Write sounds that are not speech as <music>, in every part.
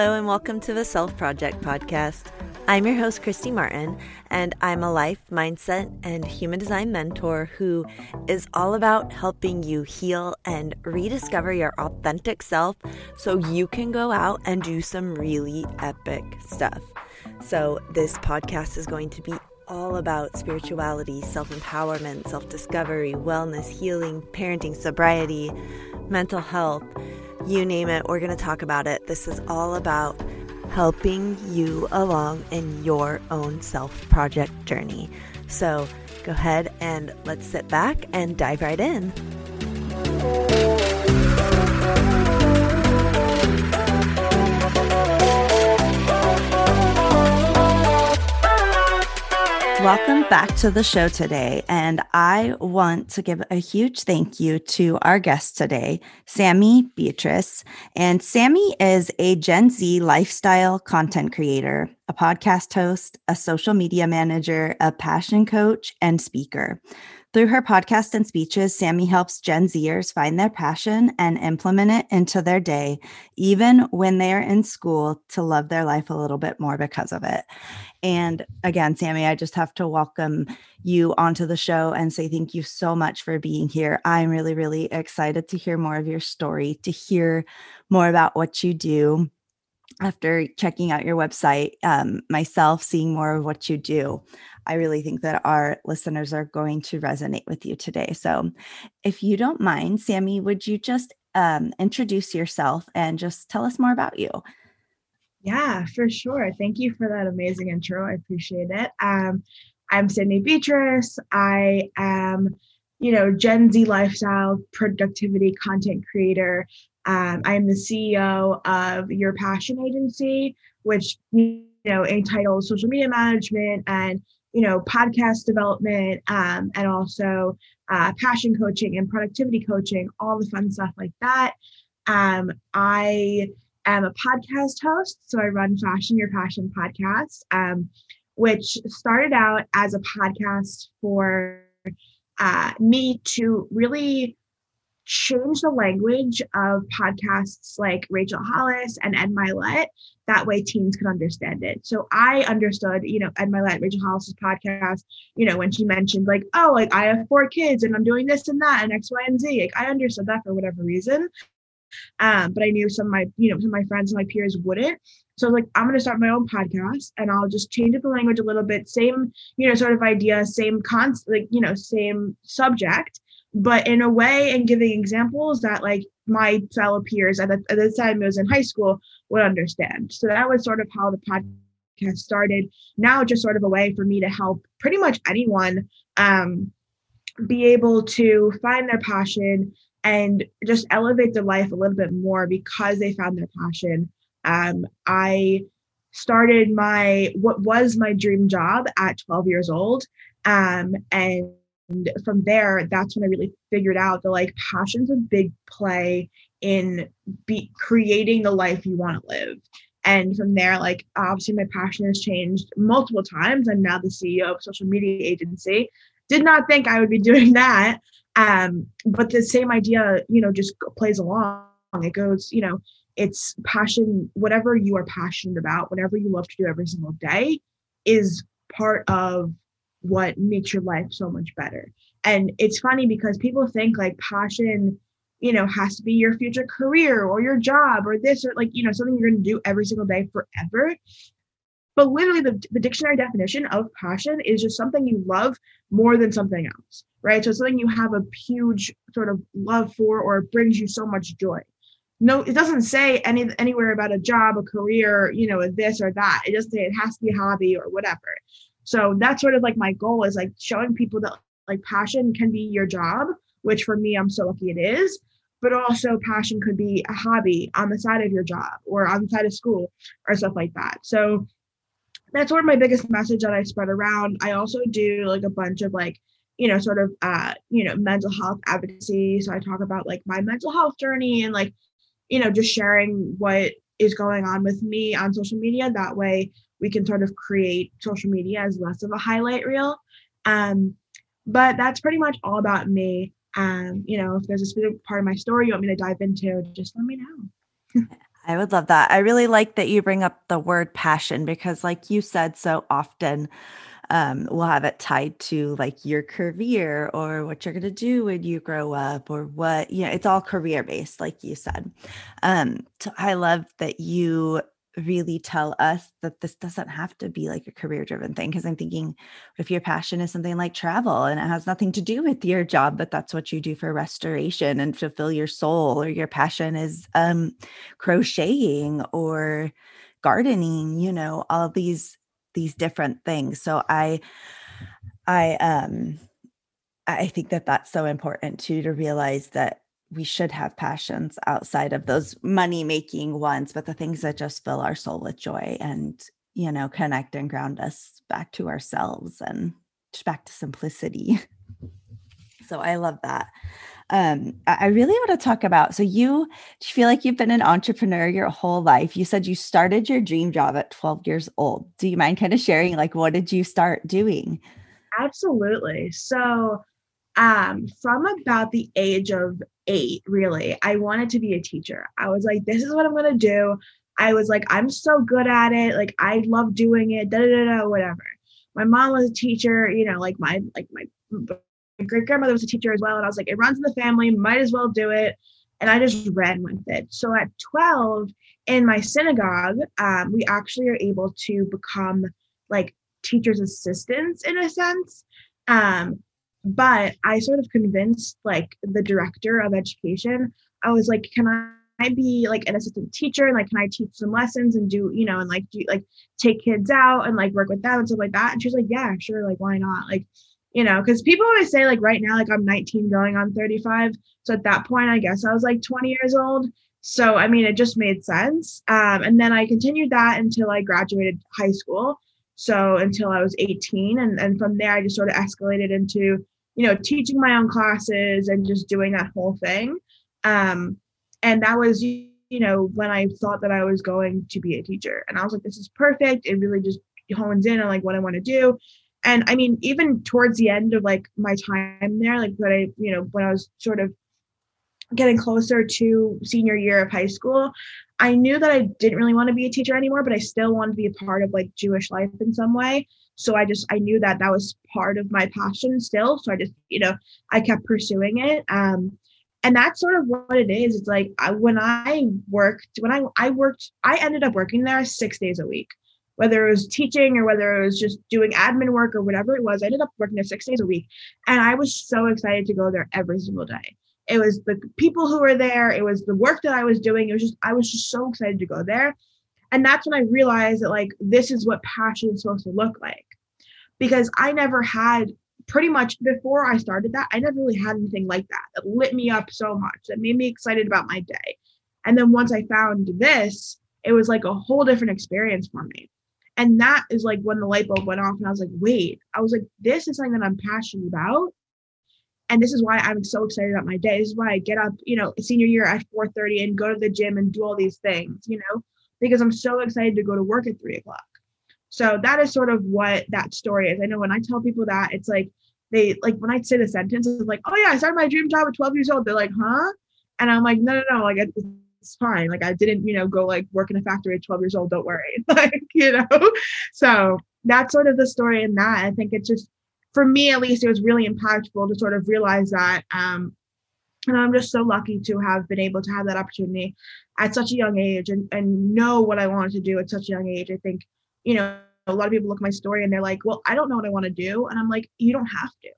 Hello, and welcome to the Self Project Podcast. I'm your host, Kristy Martin, and I'm a life, mindset, and human design mentor who is all about helping you heal and rediscover your authentic self so you can go out and do some really epic stuff. So, this podcast is going to be all about spirituality, self empowerment, self discovery, wellness, healing, parenting, sobriety, mental health you name it, we're going to talk about it. This is all about helping you along in your own self project journey. So go ahead and let's sit back and dive right in. Welcome back to the show today. And I want to give a huge thank you to our guest today, Sammi Beatrice. And Sammi is a Gen Z lifestyle content creator, a podcast host, a social media manager, a passion coach, and speaker. Through her podcast and speeches, Sammi helps Gen Zers find their passion and implement it into their day, even when they are in school, to love their life a little bit more because of it. And again, Sammi, I just have to welcome you onto the show and say thank you so much for being here. I'm really, really excited to hear more of your story, to hear more about what you do after checking out your website, um, myself seeing more of what you do, I really think that our listeners are going to resonate with you today. So, if you don't mind, Sammi, would you just um, introduce yourself and just tell us more about you? Yeah, for sure. Thank you for that amazing intro. I appreciate it. Um, I'm Sydney Beatrice. I am, you know, Gen Z lifestyle productivity content creator. Um, I'm the CEO of Your Passion Agency, which you know entitles social media management and you know podcast development um, and also uh, passion coaching and productivity coaching, all the fun stuff like that. Um, I am a podcast host, so I run Fashion Your Passion podcast, um, which started out as a podcast for uh, me to really change the language of podcasts like Rachel Hollis and Ed Mylett. That way teens could understand it. So I understood, you know, Ed Mylett, Rachel Hollis's podcast, you know, when she mentioned like, oh, like I have four kids and I'm doing this and that and X, Y, and Z. Like I understood that for whatever reason. Um, but I knew some of my, you know, some of my friends and my peers wouldn't. So I was like I'm gonna start my own podcast and I'll just change up the language a little bit. Same, you know, sort of idea, same concept, like, you know, same subject but in a way and giving examples that like my fellow peers at the, at the time I was in high school would understand. So that was sort of how the podcast started. Now just sort of a way for me to help pretty much anyone um, be able to find their passion and just elevate their life a little bit more because they found their passion. Um, I started my what was my dream job at 12 years old um, and and from there that's when i really figured out that like passion's a big play in be creating the life you want to live. And from there like obviously my passion has changed multiple times. I'm now the ceo of social media agency. Did not think i would be <laughs> doing that um, but the same idea you know just plays along. It goes you know it's passion whatever you are passionate about whatever you love to do every single day is part of what makes your life so much better. And it's funny because people think like passion, you know, has to be your future career or your job or this or like, you know, something you're going to do every single day forever. But literally, the, the dictionary definition of passion is just something you love more than something else, right? So something you have a huge sort of love for or brings you so much joy. No, it doesn't say any anywhere about a job, a career, you know, this or that. It just say it has to be a hobby or whatever. So that's sort of like my goal is like showing people that like passion can be your job, which for me, I'm so lucky it is. But also, passion could be a hobby on the side of your job or on the side of school or stuff like that. So that's sort of my biggest message that I spread around. I also do like a bunch of like, you know, sort of, uh, you know, mental health advocacy. So I talk about like my mental health journey and like, you know, just sharing what is going on with me on social media. That way, we can sort of create social media as less of a highlight reel. Um, but that's pretty much all about me. Um, you know, if there's a specific part of my story you want me to dive into, just let me know. <laughs> I would love that. I really like that you bring up the word passion because, like you said so often, um, we'll have it tied to like your career or what you're going to do when you grow up or what, you know, it's all career based, like you said. Um, so I love that you really tell us that this doesn't have to be like a career driven thing because i'm thinking if your passion is something like travel and it has nothing to do with your job but that's what you do for restoration and fulfill your soul or your passion is um crocheting or gardening you know all these these different things. So i i um i think that that's so important too to realize that we should have passions outside of those money making ones, but the things that just fill our soul with joy and, you know, connect and ground us back to ourselves and back to simplicity. <laughs> so I love that. Um, I really want to talk about so you feel like you've been an entrepreneur your whole life. You said you started your dream job at 12 years old. Do you mind kind of sharing like what did you start doing? Absolutely. So um, from about the age of eight, really, I wanted to be a teacher. I was like, this is what I'm going to do. I was like, I'm so good at it. Like, I love doing it, da da da, da whatever. My mom was a teacher, you know, like my, like my, my great grandmother was a teacher as well. And I was like, it runs in the family, might as well do it. And I just ran with it. So at 12, in my synagogue, um, we actually are able to become like teachers' assistants in a sense. Um, but I sort of convinced like the director of education. I was like, can I be like an assistant teacher and like can I teach some lessons and do you know and like do like take kids out and like work with them and stuff like that? And she's like, yeah, sure, like why not? Like you know, because people always say like right now, like I'm 19 going on 35. So at that point, I guess I was like 20 years old. So I mean, it just made sense. Um, and then I continued that until I graduated high school. So until I was 18, and and from there I just sort of escalated into you know, teaching my own classes and just doing that whole thing. Um, and that was, you know, when I thought that I was going to be a teacher. And I was like, this is perfect. It really just hones in on like what I want to do. And I mean, even towards the end of like my time there, like when I, you know, when I was sort of getting closer to senior year of high school, I knew that I didn't really want to be a teacher anymore, but I still wanted to be a part of like Jewish life in some way so i just i knew that that was part of my passion still. So i just you know i kept pursuing it. Um and that's sort of what it is. It's like I, when i worked when i i worked i ended up working there six days a week. Whether it was teaching or whether it was just doing admin work or whatever it was i ended up working there six days a week. And i was so excited to go there every single day. It was the people who were there. It was the work that i was doing. It was just i was just so excited to go there. And that's when i realized that like this is what passion is supposed to look like because I never had pretty much before I started that, I never really had anything like that that lit me up so much, that made me excited about my day. And then once I found this, it was like a whole different experience for me. And that is like when the light bulb went off, and I was like, wait, I was like, this is something that I'm passionate about. And this is why I'm so excited about my day. This is why I get up, you know, senior year at 4:30 and go to the gym and do all these things, you know, because I'm so excited to go to work at three o'clock. So that is sort of what that story is. I know when I tell people that, it's like they like when I say the sentence, it's like, oh yeah, I started my dream job at 12 years old. They're like, huh? And I'm like, no, no, no, like it's fine. Like I didn't, you know, go like work in a factory at 12 years old. Don't worry. <laughs> like, you know. So that's sort of the story in that. I think it's just for me at least, it was really impactful to sort of realize that. Um, and I'm just so lucky to have been able to have that opportunity at such a young age and, and know what I wanted to do at such a young age. I think you know, a lot of people look at my story and they're like, well, I don't know what I want to do. And I'm like, you don't have to.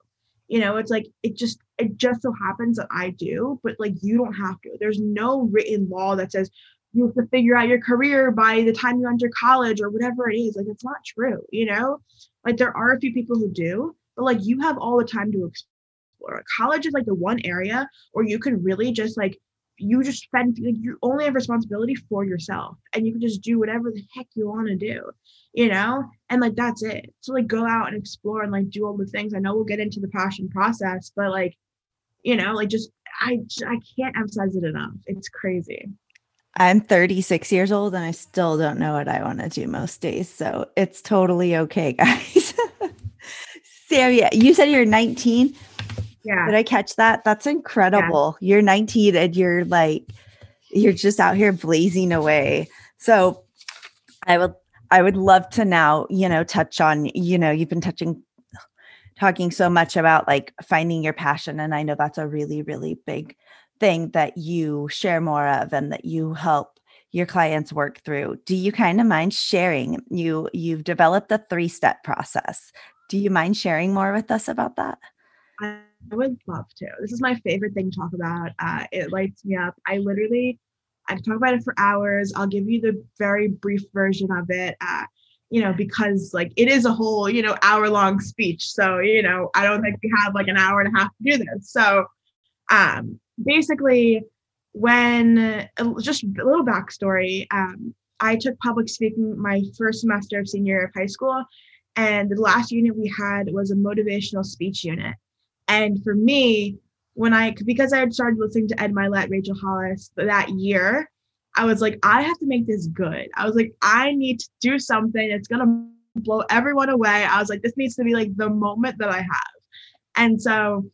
You know, it's like it just it just so happens that I do, but like you don't have to. There's no written law that says you have to figure out your career by the time you enter college or whatever it is. Like it's not true, you know? Like there are a few people who do, but like you have all the time to explore. College is like the one area where you can really just like you just spend you only have responsibility for yourself and you can just do whatever the heck you want to do you know? And like that's it. So like go out and explore and like do all the things. I know we'll get into the passion process but like you know like just i i can't emphasize it enough. It's crazy. I'm 36 years old and i still don't know what i want to do most days so it's totally okay <laughs> guys. Sam, yeah, you said you're 19 yeah. Did I catch that? That's incredible. Yeah. You're 19 and you're like, you're just out here blazing away. So I would I would love to now, you know, touch on, you know, you've been touching talking so much about like finding your passion and I know that's a really really big thing that you share more of and that you help your clients work through. Do you kind of mind sharing? You you've developed a three-step process. Do you mind sharing more with us about that? I would love to. This is my favorite thing to talk about. Uh, it lights me up. I literally, I talk about it for hours. I'll give you the very brief version of it. Uh, you know, because like it is a whole, you know, hour long speech. So, you know, I don't think we have like an hour and a half to do this. So, um, basically, when just a little backstory, um, I took public speaking my first semester of senior year of high school, and the last unit we had was a motivational speech unit. And for me, when I because I had started listening to Ed Mylett, Rachel Hollis that year, I was like, I have to make this good. I was like, I need to do something that's gonna blow everyone away. I was like, this needs to be like the moment that I have. And so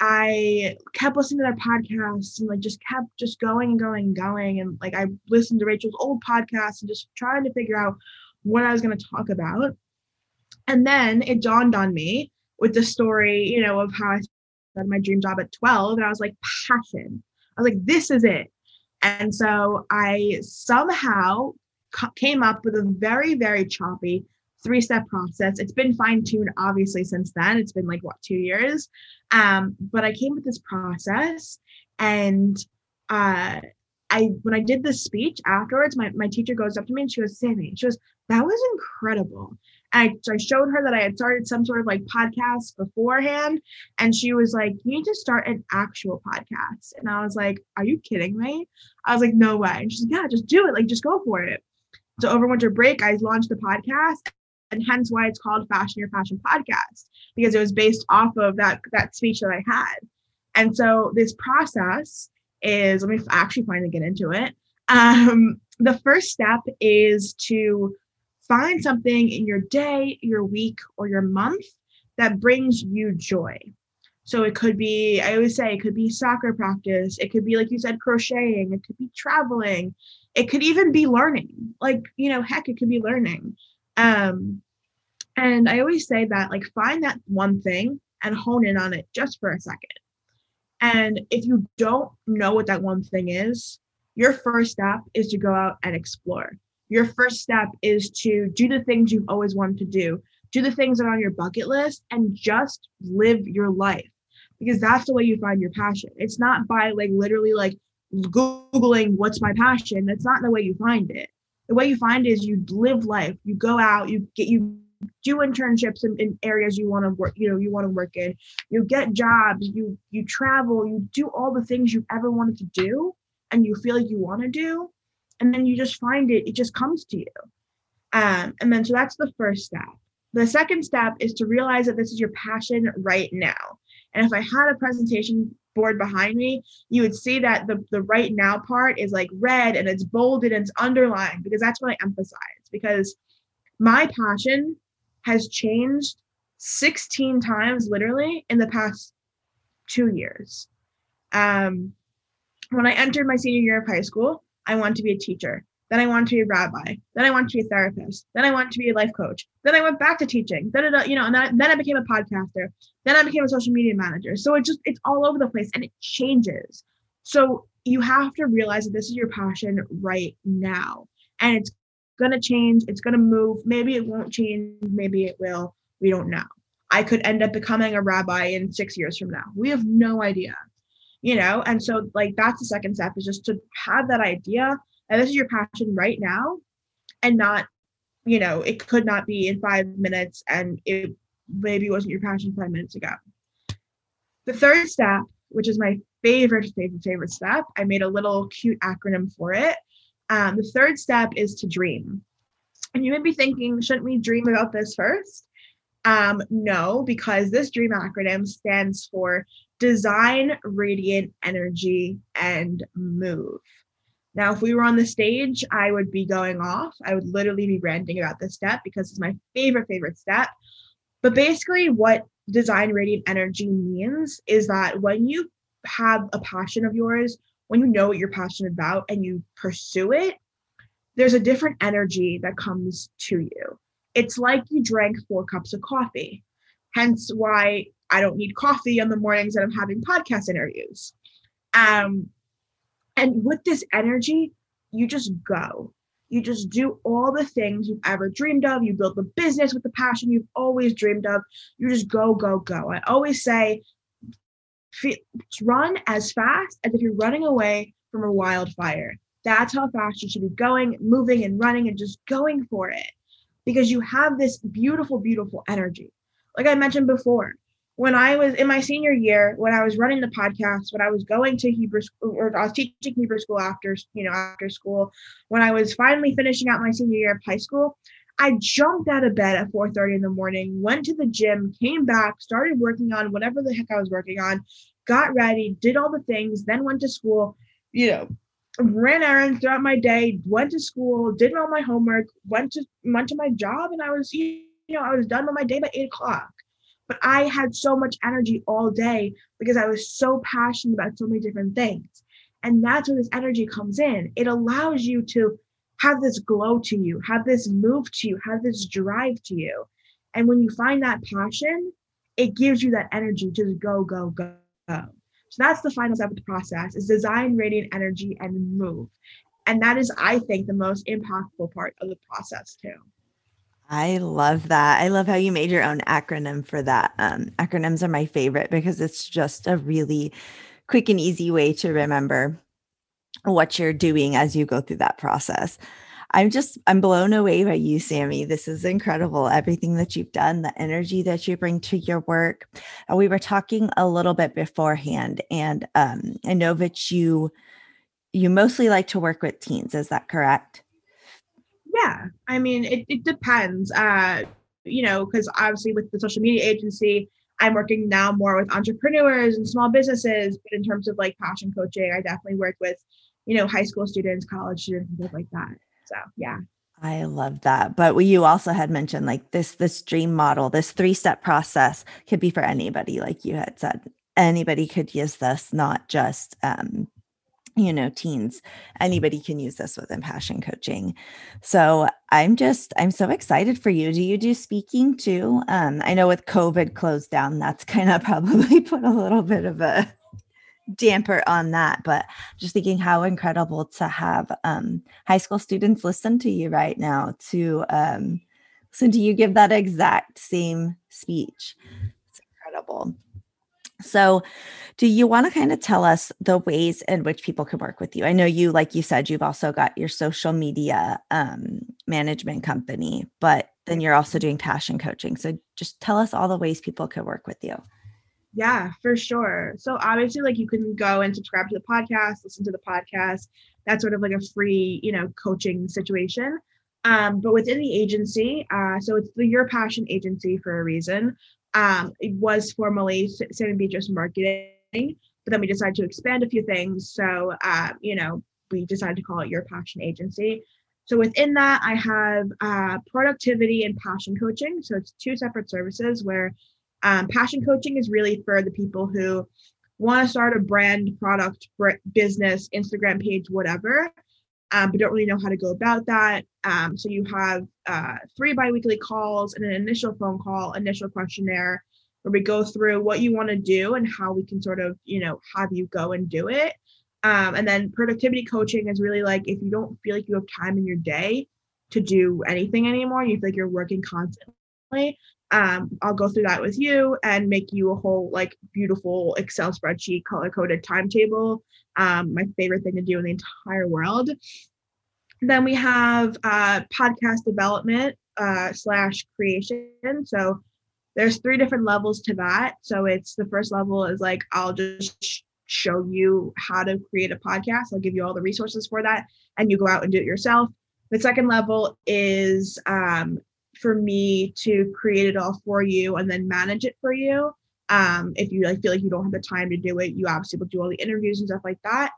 I kept listening to their podcasts and like just kept just going and going and going. And like I listened to Rachel's old podcast and just trying to figure out what I was to talk about. And then it dawned on me with the story, you know, of how I started my dream job at 12. And I was like, passion. I was like, this is it. And so I somehow came up with a very, very choppy three step process. It's been fine tuned, obviously, since then. It's been like, what, two years? Um, but I came with this process and uh, I when I did this speech afterwards, my, my teacher goes up to me and she goes, Sammi, she goes, that was incredible. I, I showed her that I had started some sort of like podcast beforehand. And she was like, You need to start an actual podcast. And I was like, Are you kidding me? I was like, No way. And she's like, Yeah, just do it. Like, just go for it. So over winter break, I launched the podcast and hence why it's called Fashion Your Passion Podcast because it was based off of that that speech that I had. And so this process is let me actually finally get into it. Um, the first step is to find something in your day, your week, or your month that brings you joy. So it could be, I always say, it could be soccer practice. It could be, like you said, crocheting. It could be traveling. It could even be learning. Like, you know, heck, it could be learning. Um, and I always say that, like, find that one thing and hone in on it just for a second. And if you don't know what that one thing is, your first step is to go out and explore. Your first step is to do the things you've always wanted to do, do the things that are on your bucket list, and just live your life because that's the way you find your passion. It's not by like literally like Googling what's my passion. That's not the way you find it. The way you find it is you live life. You go out, you get you do internships in, in areas you want to work you know you want to work in you get jobs you you travel you do all the things you ever wanted to do and you feel like you want to do and then you just find it it just comes to you. Um, and then so that's the first step. The second step is to realize that this is your passion right now. And if i had a presentation board behind me you would see that the, the right now part is like red and it's bolded and it's underlined because that's what i emphasize. Because my passion has changed 16 times literally in the past two years. Um, when I entered my senior year of high school, I want to be a teacher. Then I wanted to be a rabbi. Then I wanted to be a therapist. Then I wanted to be a life coach. Then I went back to teaching. Then, you know, and then I, then I became a podcaster. Then I became a social media manager. So it just it's all over the place and it changes. So you have to realize that this is your passion right now, and it's to change. It's to move. Maybe it won't change. Maybe it will. We don't know. I could end up becoming a rabbi in six years from now. We have no idea, you know? And so, like, that's the second step is just to have that idea and this is your passion right now and not, you know, it could not be in five minutes and it maybe wasn't your passion five minutes ago. The third step, which is my favorite, favorite, favorite step, I made a little cute acronym for it. Um, the third step is to dream. And you may be thinking, shouldn't we dream about this first? Um, no, because this dream acronym stands for Design, Radiant Energy, and Move. Now, if we were on the stage, I would be going off. I would literally be ranting about this step because it's my favorite, favorite step. But basically, what design radiant energy means is that when you have a passion of yours when you know what you're passionate about and you pursue it, there's a different energy that comes to you. It's like you drank four cups of coffee. Hence why I don't need coffee on the mornings that I'm having podcast interviews. Um, and with this energy, you just go. You just do all the things you've ever dreamed of. You build the business with the passion you've always dreamed of. You just go, go, go. I always say, run as fast as if you're running away from a wildfire. That's how fast you should be going, moving, and running, and just going for it because you have this beautiful, beautiful energy. Like I mentioned before, when I was in my senior year, when I was running the podcast, when I was going to Hebrew school or I was teaching Hebrew school after, you know, after school, when I was finally finishing out my senior year of high school, I jumped out of bed at 4:30 in the morning, went to the gym, came back, started working on whatever the heck I was working on, got ready, did all the things, then went to school, you know, ran errands throughout my day, went to school, did all my homework, went to went to my job, and I was, you know, I was done with my day by eight o'clock. But I had so much energy all day because I was so passionate about so many different things. And that's where this energy comes in. It allows you to have this glow to you, have this move to you, have this drive to you. And when you find that passion, it gives you that energy to go, go, go, go. So that's the final step of the process is design, radiant energy, and move. And that is, I think, the most impactful part of the process too. I love that. I love how you made your own acronym for that. Um, acronyms are my favorite because it's just a really quick and easy way to remember what you're doing as you go through that process. I'm just I'm blown away by you, Sammi. This is incredible. Everything that you've done, the energy that you bring to your work. Uh, we were talking a little bit beforehand, and um, I know that you you mostly like to work with teens. Is that correct? Yeah, I mean, it, it depends. Uh, you know, because obviously with the social media agency, I'm working now more with entrepreneurs and small businesses. But in terms of like passion coaching, I definitely work with, you know, high school students, college students, and stuff like that. So yeah. I love that. But you also had mentioned like this this dream model, this three-step process could be for anybody, like you had said. Anybody could use this, not just um, you know teens anybody can use this within passion coaching. So i'm just i'm so excited for you. Do you do speaking too? Um i know with covid closed down that's kind of <laughs> probably put a little bit of a damper on that but just thinking how incredible to have um high school students listen to you right now to um listen to you give that exact same speech. It's incredible so, do you want to kind of tell us the ways in which people can work with you? I know you, like you said, you've also got your social media um, management company, but then you're also doing passion coaching. So, just tell us all the ways people could work with you. Yeah, for sure. So, obviously, like you can go and subscribe to the podcast, listen to the podcast. That's sort of like a free, you know, coaching situation. Um, but within the agency, uh, so it's the Your Passion Agency for a reason um, it was formerly San Beatrice Marketing, but then we decided to expand a few things. So, uh, you know, we decided to call it Your Passion Agency. So within that, I have uh, productivity and passion coaching. So it's two separate services where um, passion coaching is really for the people who want to start a brand, product, business, Instagram page, whatever, um, but don't really know how to go about that. Um, so you have uh, three biweekly calls and an initial phone call, initial questionnaire, where we go through what you want to do and how we can sort of, you know, have you go and do it. Um, and then productivity coaching is really like if you don't feel like you have time in your day to do anything anymore, you feel like you're working constantly. Um, I'll go through that with you and make you a whole like beautiful Excel spreadsheet, color coded timetable. Um, my favorite thing to do in the entire world. Then we have uh, podcast development uh, slash creation. So there's three different levels to that. So it's the first level is like I'll just show you how to create a podcast. I'll give you all the resources for that, and you go out and do it yourself. The second level is um, for me to create it all for you and then manage it for you. Um, if you like feel like you don't have the time to do it, you obviously will do all the interviews and stuff like that.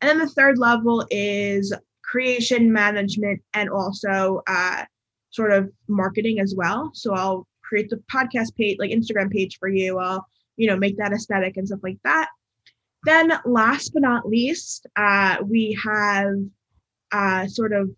And then the third level is creation management and also uh, sort of marketing as well. So I'll create the podcast page, like Instagram page for you. I'll, you know, make that aesthetic and stuff like that. then last but not least, uh, we have uh, sort of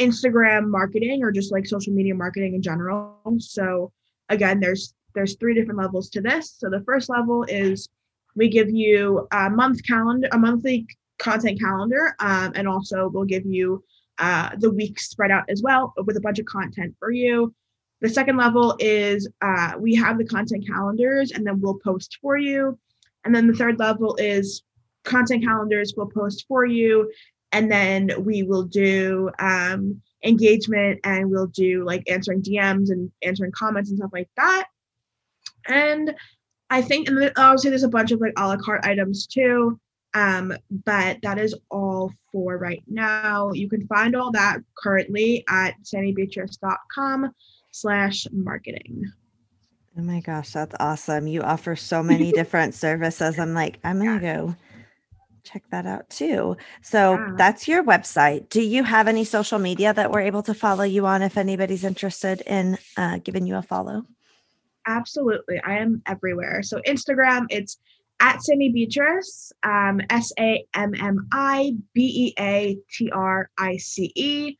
Instagram marketing or just like social media marketing in general. So again, there's there's three different levels to this. So the first level is we give you a month calendar, a monthly content calendar, um, and also we'll give you uh, the week spread out as well with a bunch of content for you. The second level is uh, we have the content calendars and then we'll post for you. And then the third level is content calendars we'll post for you. And then we will do um, engagement and we'll do like answering DMs and answering comments and stuff like that. And I think, and then obviously there's a bunch of like a la carte items too. Um, but that is all for right now. You can find all that currently at sammibeatrice.com slash marketing. Oh my gosh, that's awesome. You offer so many <laughs> different services. I'm like, I'm going to yeah. go check that out too. So yeah. that's your website. Do you have any social media that we're able to follow you on if anybody's interested in uh, giving you a follow? Absolutely. I am everywhere. So Instagram, it's at Sammi Beatrice, um, S A M M I B E A T R I C E,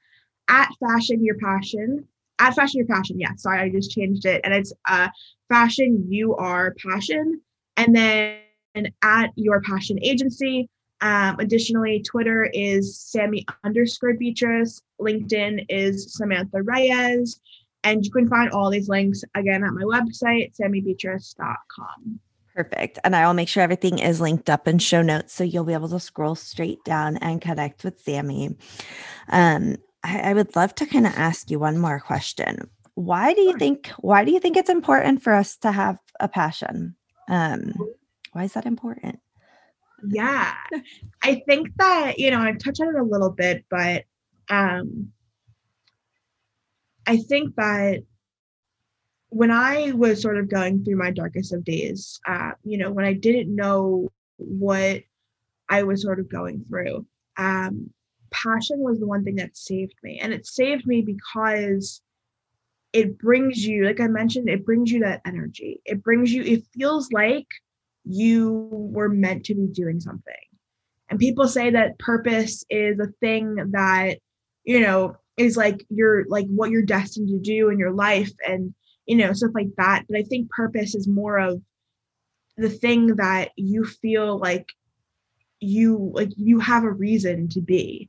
at Fashion Your Passion, at Fashion Your Passion. Yeah, sorry, I just changed it. And it's uh, Fashion You Are Passion. And then at Your Passion Agency. Um, additionally, Twitter is Sammi underscore Beatrice. LinkedIn is Samantha Reyes. And you can find all these links again at my website, sammibeatrice.com. Perfect. And I will make sure everything is linked up in show notes so you'll be able to scroll straight down and connect with Sammi. Um, I, I would love to kind of ask you one more question. Why do you think why do you think it's important for us to have a passion? Um, why is that important? Yeah. <laughs> I think that, you know, I've touched on it a little bit, but um I think that when I was sort of going through my darkest of days, uh, you know, when I didn't know what I was sort of going through, um, passion was the one thing that saved me. And it saved me because it brings you, like I mentioned, it brings you that energy. It brings you, it feels like you were meant to be doing something. And people say that purpose is a thing that, you know, is like you're like what you're destined to do in your life. And you know, stuff like that. But I think purpose is more of the thing that you feel like you like you have a reason to be.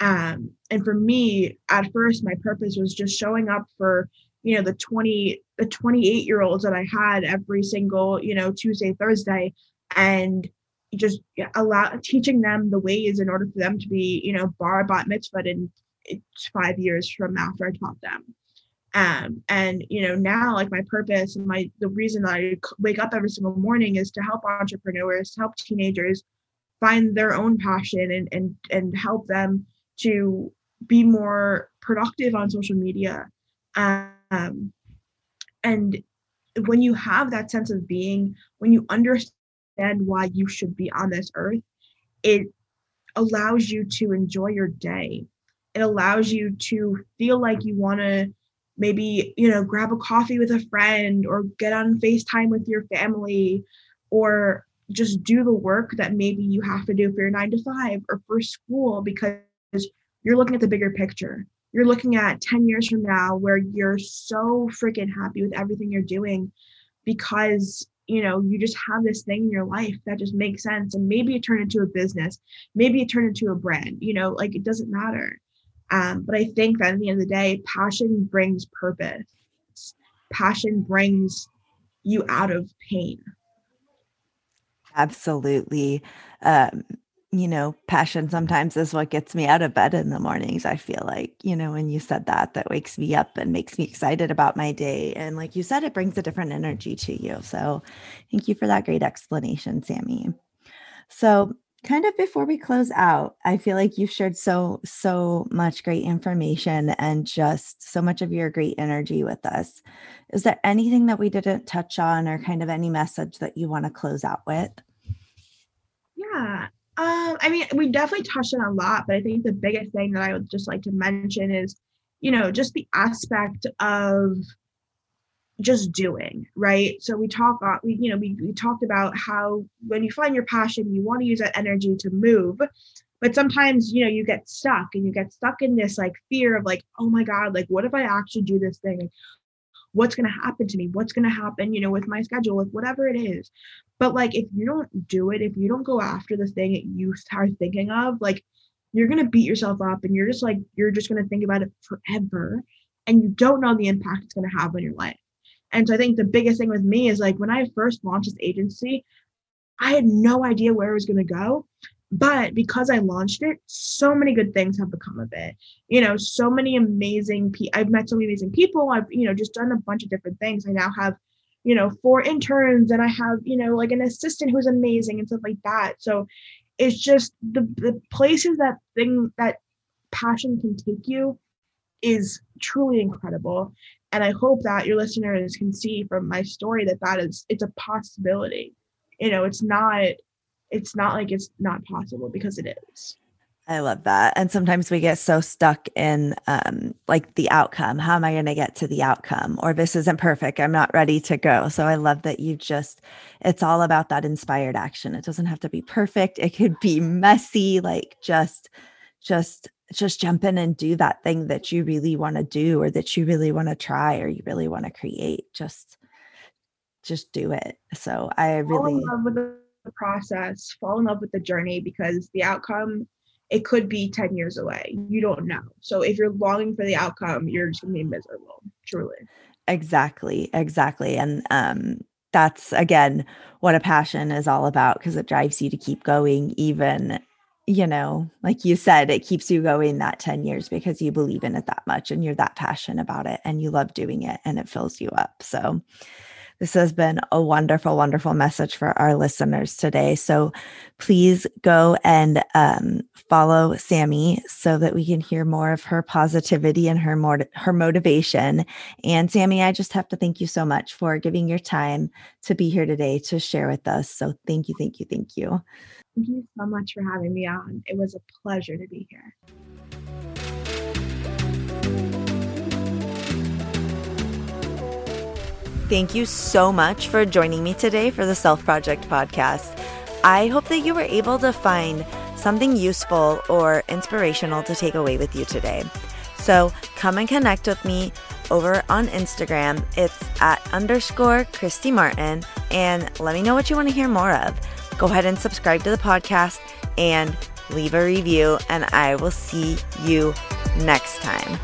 Um, and for me, at first, my purpose was just showing up for you know the 20 the 28 year olds that i had every single you know tuesday thursday and just allow teaching them the ways in order for them to be you know bar bat mitzvah in five years from after i taught them. Um, and you know now like my purpose and my the reason that i wake up every single morning is to help entrepreneurs to help teenagers find their own passion and and and help them to be more productive on social media. Um, Um, and when you have that sense of being when you understand why you should be on this earth it allows you to enjoy your day. It allows you to feel like you want to maybe you know grab a coffee with a friend or get on facetime with your family or just do the work that maybe you have to do for your nine to five or for school because you're looking at the bigger picture you're looking at 10 years from now where you're so freaking happy with everything you're doing because you know you just have this thing in your life that just makes sense and maybe it turned into a business maybe it turned into a brand you know like it doesn't matter um, but I think that at the end of the day, passion brings purpose. Passion brings you out of pain. Absolutely. Um, you know, passion sometimes is what gets me out of bed in the mornings. I feel like, you know, when you said that, that wakes me up and makes me excited about my day. And like you said, it brings a different energy to you. So thank you for that great explanation, Sammi. So kind of before we close out i feel like you've shared so so much great information and just so much of your great energy with us is there anything that we didn't touch on or kind of any message that you want to close out with yeah um, i mean we definitely touched on a lot but i think the biggest thing that i would just like to mention is you know just the aspect of just doing right? So we talk we you know we, we talked about how when you find your passion you want to use that energy to move but sometimes you know you get stuck and you get stuck in this like fear of like oh my god like what if i actually do this thing what's going to happen to me what's going to happen you know with my schedule with whatever it is. But like if you don't do it if you don't go after the thing that you start thinking of like you're going to beat yourself up and you're just like you're just going to think about it forever and you don't know the impact it's going to have on your life. And so i think the biggest thing with me is like when i first launched this agency i had no idea where it was going to go but because I launched it, so many good things have become of it. You know, so many amazing people. I've met so many amazing people. I've, you know, just done a bunch of different things. I now have, you know, four interns and I have, you know, like an assistant who's amazing and stuff like that. So it's just the the places that thing that passion can take you is truly incredible. And I hope that your listeners can see from my story that that is it's a possibility. You know, it's not it's not like it's not possible because it is. I love that. And sometimes we get so stuck in um, like the outcome. How am I going to get to the outcome? Or this isn't perfect. I'm not ready to go. So I love that you just, it's all about that inspired action. It doesn't have to be perfect. It could be messy, like just, just, just jump in and do that thing that you really want to do or that you really want to try or you really want to create. Just, just do it. So I really the process, fall in love with the journey because the outcome it could be 10 years away. You don't know. So if you're longing for the outcome, you're just going to be miserable, truly. Exactly. Exactly. And um that's again what a passion is all about because it drives you to keep going even you know, like you said, it keeps you going that 10 years because you believe in it that much and you're that passionate about it and you love doing it and it fills you up. So this has been a wonderful, wonderful message for our listeners today. So please go and um, follow Sammi so that we can hear more of her positivity and her more her motivation. And Sammi, I just have to thank you so much for giving your time to be here today to share with us. So thank you, thank you, thank you. Thank you so much for having me on. It was a pleasure to be here. Thank you so much for joining me today for the Self Project podcast. I hope that you were able to find something useful or inspirational to take away with you today. So come and connect with me over on Instagram. It's at underscore Kristy Martin and let me know what you want to hear more of. Go ahead and subscribe to the podcast and leave a review, and I will see you next time.